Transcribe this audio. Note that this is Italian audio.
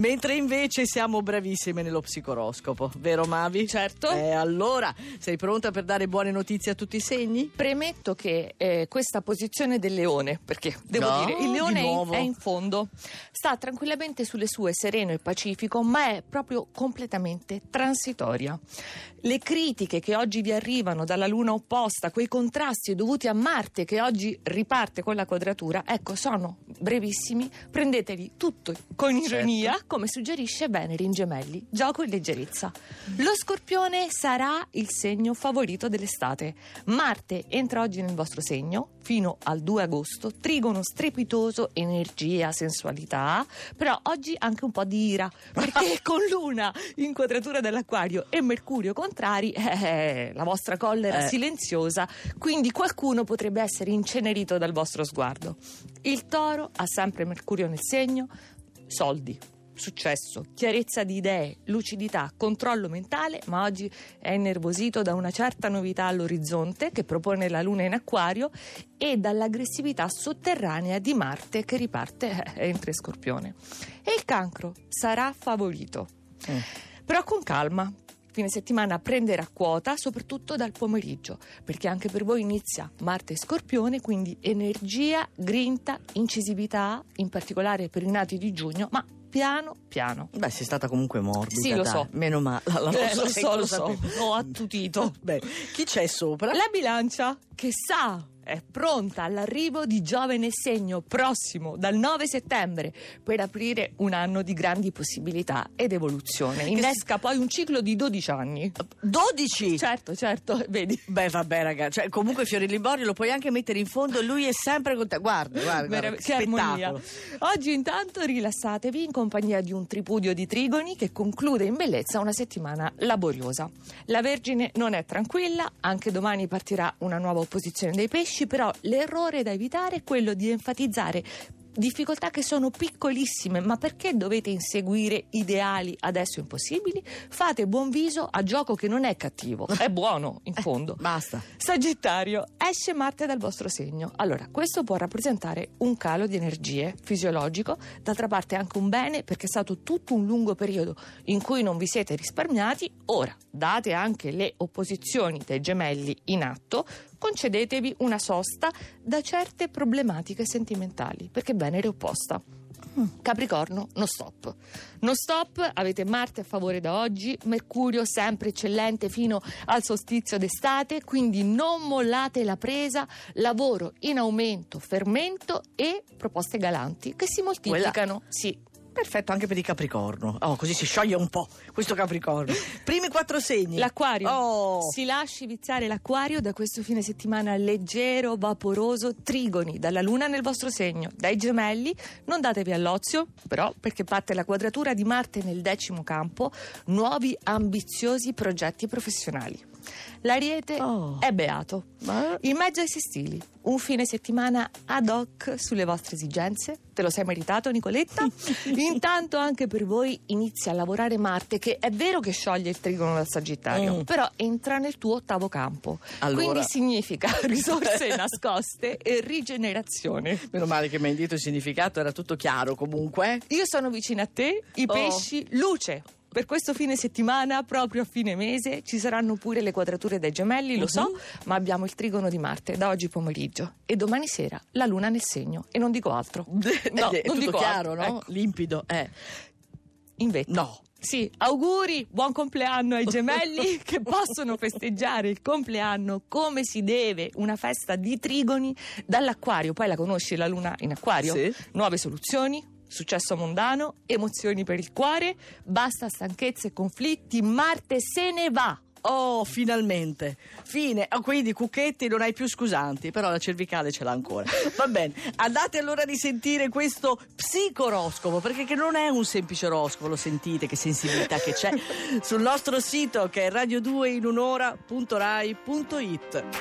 Mentre invece siamo bravissime nello psicoroscopo, vero Mavi? Certo. E allora, sei pronta per dare buone notizie a tutti i segni? Premetto che eh, questa posizione del leone, perché devo No, dire, il di leone è in, è in fondo, sta tranquillamente sulle sue sereno e pacifico, ma è proprio completamente transitoria. Le critiche che oggi vi arrivano dalla luna opposta, quei contrasti dovuti a Marte che oggi riparte con la quadratura, ecco, sono brevissimi, prendeteli tutto con ironia, come suggerisce Venere in gemelli, gioco e leggerezza. Lo scorpione sarà il segno favorito dell'estate. Marte entra oggi nel vostro segno fino al 2 agosto, trigono strepitoso, energia, sensualità, però oggi anche un po' di ira, perché con Luna in quadratura dell'acquario e Mercurio contrari, eh, la vostra collera Eh. silenziosa, quindi qualcuno potrebbe essere incenerito dal vostro sguardo. Il toro ha sempre Mercurio nel segno, soldi. Successo, chiarezza di idee, lucidità, controllo mentale, ma oggi è innervosito da una certa novità all'orizzonte che propone la Luna in acquario e dall'aggressività sotterranea di Marte che riparte eh, entra in Scorpione. E il cancro sarà favorito, Mm. però con calma. Fine settimana prenderà quota soprattutto dal pomeriggio, perché anche per voi inizia Marte e Scorpione, quindi energia, grinta, incisività, in particolare per i nati di giugno, ma piano piano. Beh, sei stata comunque morbida. Sì, lo dai. so. Meno male. Lo, Eh, lo so, lo so, ho attutito. Beh, chi c'è sopra? La bilancia che sa è pronta all'arrivo di Giove nel segno prossimo dal 9 settembre per aprire un anno di grandi possibilità ed evoluzione. Innesca poi un ciclo di 12 anni. 12! Certo, certo, vedi. Beh, vabbè, ragazzi. Cioè, comunque Fiore Liborio lo puoi anche mettere in fondo. Lui è sempre con te. Guarda, guarda. guarda Merav- che armonia. Oggi intanto rilassatevi in compagnia di un tripudio di trigoni che conclude in bellezza una settimana laboriosa. La Vergine non è tranquilla, anche domani partirà una nuova opposizione dei pesci, però l'errore da evitare è quello di enfatizzare difficoltà che sono piccolissime, ma perché dovete inseguire ideali adesso impossibili? Fate buon viso a gioco che non è cattivo, è buono in fondo. Basta. Sagittario, esce Marte dal vostro segno. Allora, questo può rappresentare un calo di energie fisiologico, d'altra parte anche un bene perché è stato tutto un lungo periodo in cui non vi siete risparmiati. Ora, date anche le opposizioni dei gemelli in atto, concedetevi una sosta da certe problematiche sentimentali, perché Venere è opposta. Capricorno, no stop. No stop, avete Marte a favore da oggi, Mercurio sempre eccellente fino al solstizio d'estate, quindi non mollate la presa, lavoro in aumento, fermento e proposte galanti che si moltiplicano. Sì, Perfetto anche per il Capricorno. Oh, così si scioglie un po' questo Capricorno. Primi quattro segni. L'acquario. Oh. Si lasci viziare l'acquario da questo fine settimana leggero, vaporoso, trigoni dalla luna nel vostro segno, dai gemelli. Non datevi all'ozio, però, perché parte la quadratura di Marte nel decimo campo, nuovi ambiziosi progetti professionali. L'ariete Oh. è beato. Ma- In mezzo ai sestili, un fine settimana ad hoc sulle vostre esigenze. Te lo sei meritato, Nicoletta? Intanto anche per voi inizia a lavorare Marte, che è vero che scioglie il trigono dal Sagittario, Mm. però entra nel tuo ottavo campo. Allora. Quindi significa risorse nascoste e rigenerazione. Meno male che mi hai detto il significato, era tutto chiaro comunque. Io sono vicina a te, i Oh. pesci, luce. Per questo fine settimana, proprio a fine mese, ci saranno pure le quadrature dei gemelli, lo so, Mhm. ma abbiamo il trigono di Marte da oggi pomeriggio. E domani sera la luna nel segno. E non dico altro. No, è non tutto dico chiaro, altro. no? Ecco, Limpido, eh. in vetta. No. Sì, auguri, buon compleanno ai gemelli che possono festeggiare il compleanno come si deve, una festa di trigoni dall'acquario, poi la conosci la luna in acquario? Sì. Nuove soluzioni, successo mondano, emozioni per il cuore, basta stanchezze e conflitti, Marte se ne va. Oh, finalmente. Fine. Oh, quindi Cucchetti non hai più scusanti, però la cervicale ce l'ha ancora. Va bene. Andate allora a risentire questo psicoroscopo, perché non è un semplice oroscopo, lo sentite che sensibilità che c'è sul nostro sito che è radio2inunora.rai.it.